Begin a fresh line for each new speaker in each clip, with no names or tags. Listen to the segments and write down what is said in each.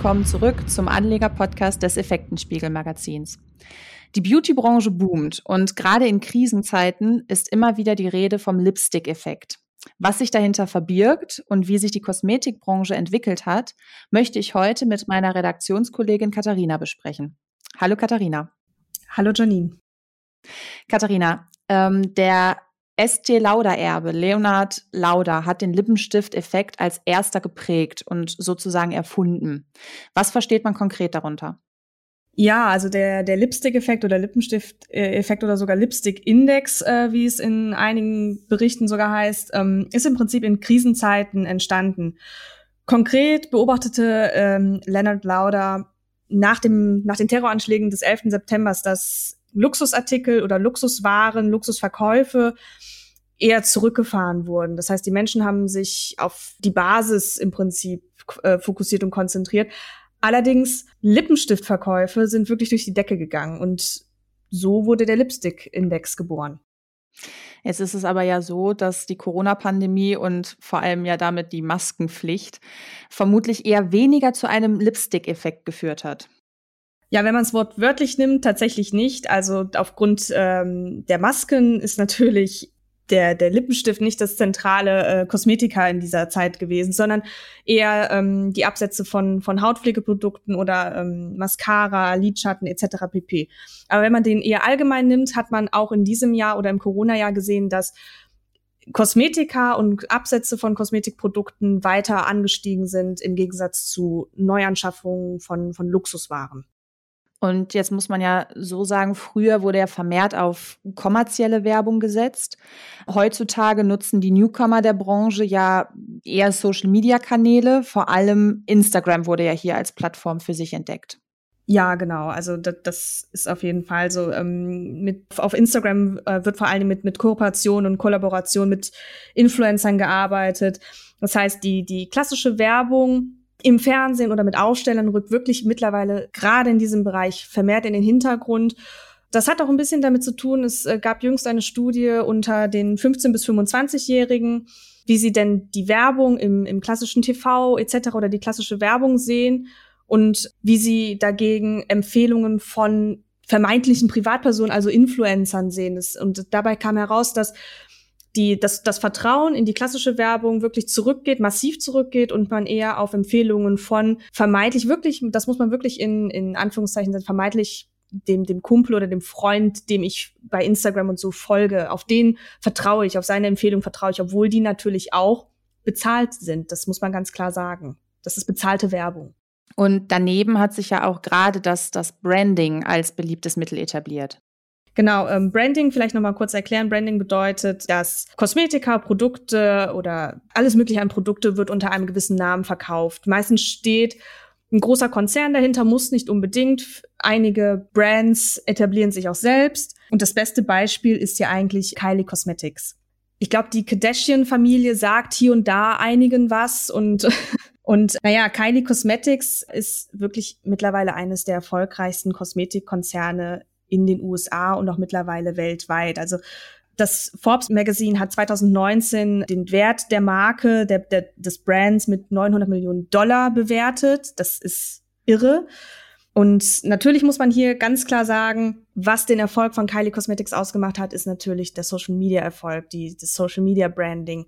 willkommen zurück zum Anleger-Podcast des Effektenspiegel-Magazins. Die Beauty-Branche boomt und gerade in Krisenzeiten ist immer wieder die Rede vom Lipstick-Effekt. Was sich dahinter verbirgt und wie sich die Kosmetikbranche entwickelt hat, möchte ich heute mit meiner Redaktionskollegin Katharina besprechen. Hallo Katharina.
Hallo Janine.
Katharina, ähm, der Estee Lauder Erbe, Leonard Lauder, hat den Lippenstift-Effekt als erster geprägt und sozusagen erfunden. Was versteht man konkret darunter?
Ja, also der, der Lipstick-Effekt oder Lippenstift-Effekt oder sogar Lipstick-Index, äh, wie es in einigen Berichten sogar heißt, ähm, ist im Prinzip in Krisenzeiten entstanden. Konkret beobachtete ähm, Leonard Lauder nach, dem, nach den Terroranschlägen des 11. September, dass Luxusartikel oder Luxuswaren, Luxusverkäufe eher zurückgefahren wurden. Das heißt, die Menschen haben sich auf die Basis im Prinzip äh, fokussiert und konzentriert. Allerdings Lippenstiftverkäufe sind wirklich durch die Decke gegangen und so wurde der Lipstick-Index geboren.
Jetzt ist es aber ja so, dass die Corona-Pandemie und vor allem ja damit die Maskenpflicht vermutlich eher weniger zu einem Lipstick-Effekt geführt hat.
Ja, wenn man es wortwörtlich nimmt, tatsächlich nicht. Also aufgrund ähm, der Masken ist natürlich der, der Lippenstift nicht das zentrale äh, Kosmetika in dieser Zeit gewesen, sondern eher ähm, die Absätze von, von Hautpflegeprodukten oder ähm, Mascara, Lidschatten etc. pp. Aber wenn man den eher allgemein nimmt, hat man auch in diesem Jahr oder im Corona-Jahr gesehen, dass Kosmetika und Absätze von Kosmetikprodukten weiter angestiegen sind im Gegensatz zu Neuanschaffungen von, von Luxuswaren.
Und jetzt muss man ja so sagen, früher wurde ja vermehrt auf kommerzielle Werbung gesetzt. Heutzutage nutzen die Newcomer der Branche ja eher Social-Media-Kanäle. Vor allem Instagram wurde ja hier als Plattform für sich entdeckt.
Ja, genau. Also das, das ist auf jeden Fall so. Ähm, mit, auf Instagram äh, wird vor allem mit, mit Kooperation und Kollaboration mit Influencern gearbeitet. Das heißt, die, die klassische Werbung im Fernsehen oder mit Ausstellern rückt wirklich mittlerweile gerade in diesem Bereich vermehrt in den Hintergrund. Das hat auch ein bisschen damit zu tun, es äh, gab jüngst eine Studie unter den 15- bis 25-Jährigen, wie sie denn die Werbung im, im klassischen TV etc. oder die klassische Werbung sehen und wie sie dagegen Empfehlungen von vermeintlichen Privatpersonen, also Influencern sehen. Und dabei kam heraus, dass die, dass das Vertrauen in die klassische Werbung wirklich zurückgeht, massiv zurückgeht und man eher auf Empfehlungen von vermeintlich wirklich, das muss man wirklich in, in Anführungszeichen sagen, vermeintlich dem, dem Kumpel oder dem Freund, dem ich bei Instagram und so folge, auf den vertraue ich, auf seine Empfehlung vertraue ich, obwohl die natürlich auch bezahlt sind. Das muss man ganz klar sagen. Das ist bezahlte Werbung.
Und daneben hat sich ja auch gerade das, das Branding als beliebtes Mittel etabliert.
Genau, ähm, Branding vielleicht nochmal kurz erklären. Branding bedeutet, dass Kosmetika, Produkte oder alles mögliche an Produkte wird unter einem gewissen Namen verkauft. Meistens steht ein großer Konzern dahinter, muss nicht unbedingt. Einige Brands etablieren sich auch selbst. Und das beste Beispiel ist ja eigentlich Kylie Cosmetics. Ich glaube, die Kardashian-Familie sagt hier und da einigen was und Und naja, Kylie Cosmetics ist wirklich mittlerweile eines der erfolgreichsten Kosmetikkonzerne in den USA und auch mittlerweile weltweit. Also das Forbes Magazine hat 2019 den Wert der Marke, der, der, des Brands mit 900 Millionen Dollar bewertet. Das ist irre. Und natürlich muss man hier ganz klar sagen, was den Erfolg von Kylie Cosmetics ausgemacht hat, ist natürlich der Social Media Erfolg, die, das Social Media Branding.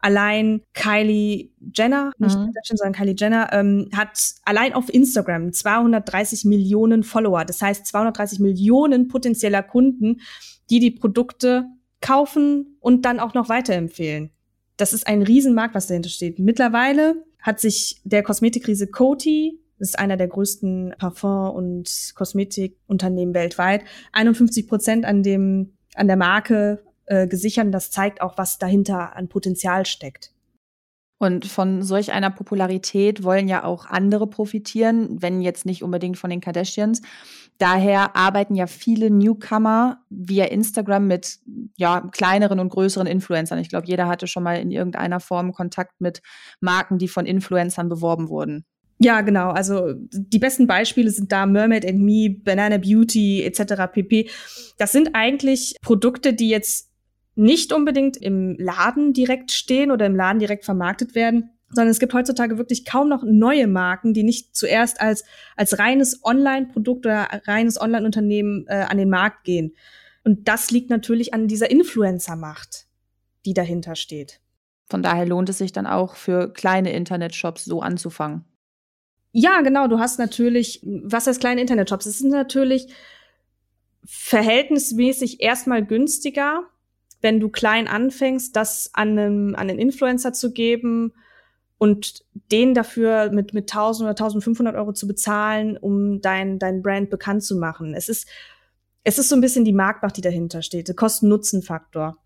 Allein Kylie Jenner, nicht mhm. Kardashian, sondern Kylie Jenner, ähm, hat allein auf Instagram 230 Millionen Follower. Das heißt 230 Millionen potenzieller Kunden, die die Produkte kaufen und dann auch noch weiterempfehlen. Das ist ein Riesenmarkt, was dahinter steht. Mittlerweile hat sich der Kosmetikriese Coty, das ist einer der größten Parfum- und Kosmetikunternehmen weltweit, 51 Prozent an dem an der Marke äh, gesichert. das zeigt auch, was dahinter an Potenzial steckt.
Und von solch einer Popularität wollen ja auch andere profitieren, wenn jetzt nicht unbedingt von den Kardashians. Daher arbeiten ja viele Newcomer via Instagram mit ja, kleineren und größeren Influencern. Ich glaube, jeder hatte schon mal in irgendeiner Form Kontakt mit Marken, die von Influencern beworben wurden.
Ja, genau. Also die besten Beispiele sind da Mermaid and Me, Banana Beauty etc. pp. Das sind eigentlich Produkte, die jetzt nicht unbedingt im Laden direkt stehen oder im Laden direkt vermarktet werden, sondern es gibt heutzutage wirklich kaum noch neue Marken, die nicht zuerst als, als reines Online-Produkt oder reines Online-Unternehmen äh, an den Markt gehen. Und das liegt natürlich an dieser Influencer-Macht, die dahinter steht.
Von daher lohnt es sich dann auch für kleine Internetshops so anzufangen.
Ja, genau. Du hast natürlich, was heißt kleine Internetshops? Es sind natürlich verhältnismäßig erstmal günstiger, wenn du klein anfängst, das an einen, an einen Influencer zu geben und den dafür mit, mit 1000 oder 1500 Euro zu bezahlen, um dein, dein Brand bekannt zu machen. Es ist, es ist so ein bisschen die Marktmacht, die dahinter steht, der Kosten-Nutzen-Faktor.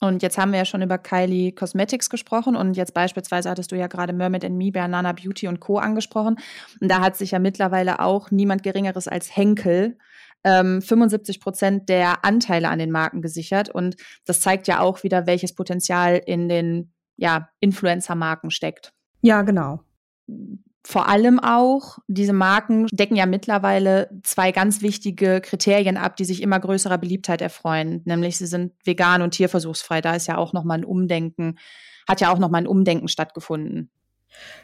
Und jetzt haben wir ja schon über Kylie Cosmetics gesprochen und jetzt beispielsweise hattest du ja gerade Mermaid Me, Banana Beauty und Co. angesprochen. Und da hat sich ja mittlerweile auch niemand Geringeres als Henkel ähm, 75 Prozent der Anteile an den Marken gesichert. Und das zeigt ja auch wieder, welches Potenzial in den ja, Influencer-Marken steckt.
Ja, genau
vor allem auch, diese Marken decken ja mittlerweile zwei ganz wichtige Kriterien ab, die sich immer größerer Beliebtheit erfreuen. Nämlich sie sind vegan und tierversuchsfrei. Da ist ja auch nochmal ein Umdenken, hat ja auch nochmal ein Umdenken stattgefunden.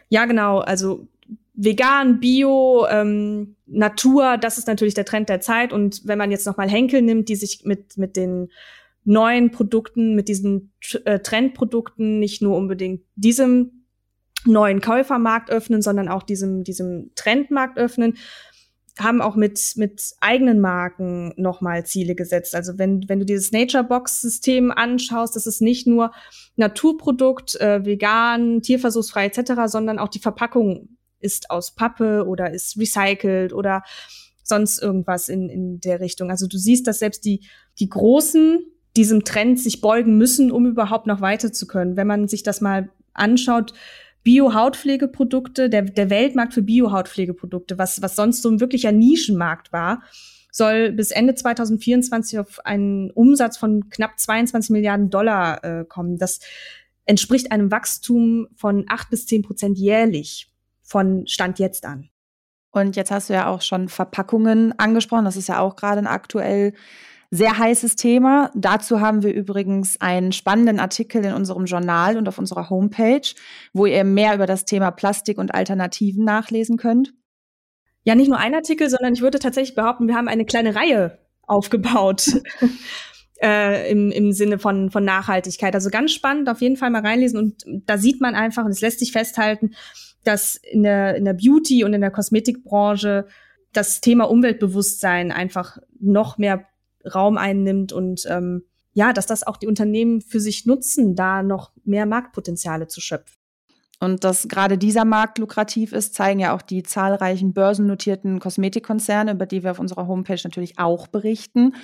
Ja, genau. Also vegan, Bio, ähm, Natur, das ist natürlich der Trend der Zeit. Und wenn man jetzt nochmal Henkel nimmt, die sich mit, mit den neuen Produkten, mit diesen äh, Trendprodukten nicht nur unbedingt diesem neuen Käufermarkt öffnen, sondern auch diesem, diesem Trendmarkt öffnen haben auch mit, mit eigenen Marken nochmal Ziele gesetzt. Also wenn, wenn du dieses Nature Box System anschaust, das ist nicht nur Naturprodukt, äh, vegan, tierversuchsfrei etc., sondern auch die Verpackung ist aus Pappe oder ist recycelt oder sonst irgendwas in, in der Richtung. Also du siehst, dass selbst die, die Großen diesem Trend sich beugen müssen, um überhaupt noch weiter zu können. Wenn man sich das mal anschaut, Bio-Hautpflegeprodukte, der, der Weltmarkt für Bio-Hautpflegeprodukte, was, was sonst so ein wirklicher Nischenmarkt war, soll bis Ende 2024 auf einen Umsatz von knapp 22 Milliarden Dollar äh, kommen. Das entspricht einem Wachstum von acht bis zehn Prozent jährlich von Stand jetzt an.
Und jetzt hast du ja auch schon Verpackungen angesprochen. Das ist ja auch gerade ein aktuell sehr heißes Thema. Dazu haben wir übrigens einen spannenden Artikel in unserem Journal und auf unserer Homepage, wo ihr mehr über das Thema Plastik und Alternativen nachlesen könnt.
Ja, nicht nur ein Artikel, sondern ich würde tatsächlich behaupten, wir haben eine kleine Reihe aufgebaut. äh, im, im Sinne von, von Nachhaltigkeit. Also ganz spannend, auf jeden Fall mal reinlesen. Und da sieht man einfach, und es lässt sich festhalten, dass in der, in der Beauty- und in der Kosmetikbranche das Thema Umweltbewusstsein einfach noch mehr Raum einnimmt und ähm, ja, dass das auch die Unternehmen für sich nutzen, da noch mehr Marktpotenziale zu schöpfen.
Und dass gerade dieser Markt lukrativ ist, zeigen ja auch die zahlreichen börsennotierten Kosmetikkonzerne, über die wir auf unserer Homepage natürlich auch berichten.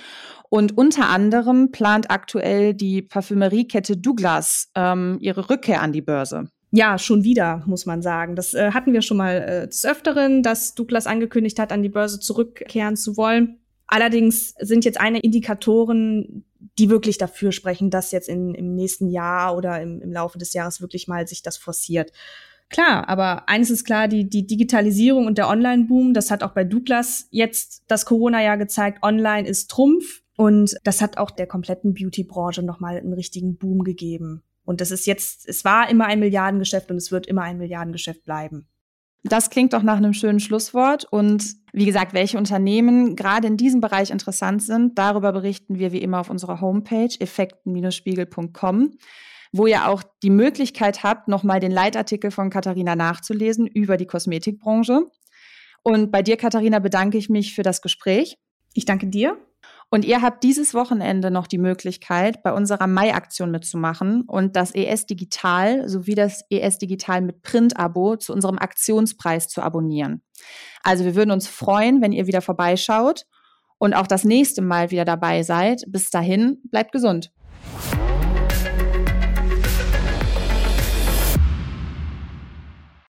Und unter anderem plant aktuell die Parfümeriekette Douglas ähm, ihre Rückkehr an die Börse.
Ja, schon wieder, muss man sagen. Das äh, hatten wir schon mal äh, des Öfteren, dass Douglas angekündigt hat, an die Börse zurückkehren zu wollen. Allerdings sind jetzt eine Indikatoren, die wirklich dafür sprechen, dass jetzt in, im nächsten Jahr oder im, im Laufe des Jahres wirklich mal sich das forciert. Klar, aber eines ist klar, die, die Digitalisierung und der Online-Boom, das hat auch bei Douglas jetzt das Corona-Jahr gezeigt, Online ist Trumpf und das hat auch der kompletten Beauty-Branche nochmal einen richtigen Boom gegeben. Und das ist jetzt, es war immer ein Milliardengeschäft und es wird immer ein Milliardengeschäft bleiben.
Das klingt doch nach einem schönen Schlusswort. Und wie gesagt, welche Unternehmen gerade in diesem Bereich interessant sind, darüber berichten wir wie immer auf unserer Homepage effekten-spiegel.com, wo ihr auch die Möglichkeit habt, nochmal den Leitartikel von Katharina nachzulesen über die Kosmetikbranche. Und bei dir, Katharina, bedanke ich mich für das Gespräch.
Ich danke dir.
Und ihr habt dieses Wochenende noch die Möglichkeit, bei unserer Mai-Aktion mitzumachen und das ES Digital sowie das ES Digital mit Print-Abo zu unserem Aktionspreis zu abonnieren. Also wir würden uns freuen, wenn ihr wieder vorbeischaut und auch das nächste Mal wieder dabei seid. Bis dahin, bleibt gesund.